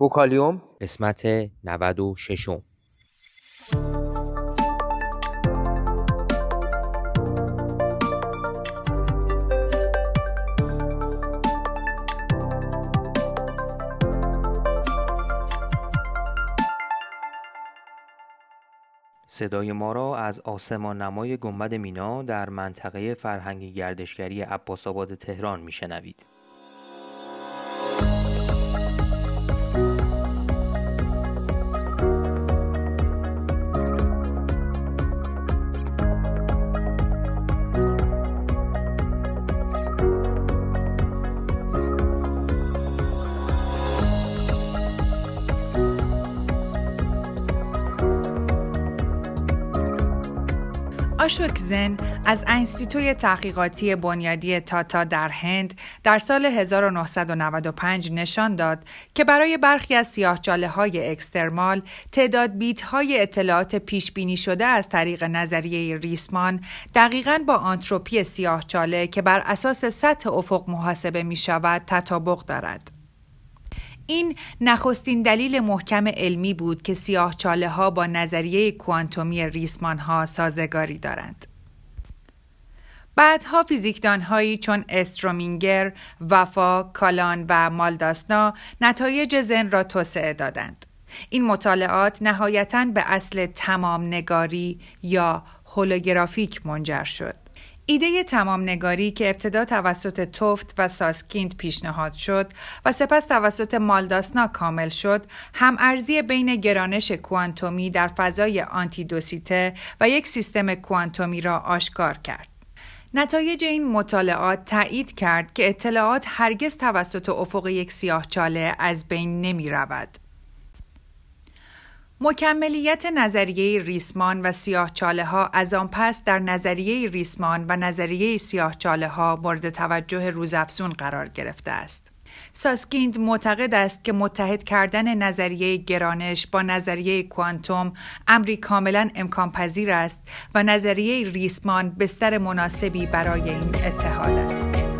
بوکالیوم قسمت 96 صدای ما را از آسمان نمای گنبد مینا در منطقه فرهنگی گردشگری عباسآباد تهران میشنوید. آشوک زن از انستیتوی تحقیقاتی بنیادی تاتا در هند در سال 1995 نشان داد که برای برخی از سیاهچاله های اکسترمال تعداد بیت های اطلاعات پیش بینی شده از طریق نظریه ریسمان دقیقا با آنتروپی سیاهچاله که بر اساس سطح افق محاسبه می شود تطابق دارد. این نخستین دلیل محکم علمی بود که سیاه چاله ها با نظریه کوانتومی ریسمان ها سازگاری دارند. بعدها فیزیکدان هایی چون استرومینگر، وفا، کالان و مالداسنا نتایج زن را توسعه دادند. این مطالعات نهایتا به اصل تمام نگاری یا هولوگرافیک منجر شد. ایده تمام نگاری که ابتدا توسط توفت و ساسکیند پیشنهاد شد و سپس توسط مالداسنا کامل شد هم ارزی بین گرانش کوانتومی در فضای آنتیدوسیته و یک سیستم کوانتومی را آشکار کرد. نتایج این مطالعات تایید کرد که اطلاعات هرگز توسط افق یک سیاهچاله از بین نمی رود. مکملیت نظریه ریسمان و سیاهچاله ها از آن پس در نظریه ریسمان و نظریه سیاهچاله ها مورد توجه روزافزون قرار گرفته است. ساسکیند معتقد است که متحد کردن نظریه گرانش با نظریه کوانتوم امری کاملا امکان پذیر است و نظریه ریسمان بستر مناسبی برای این اتحاد است.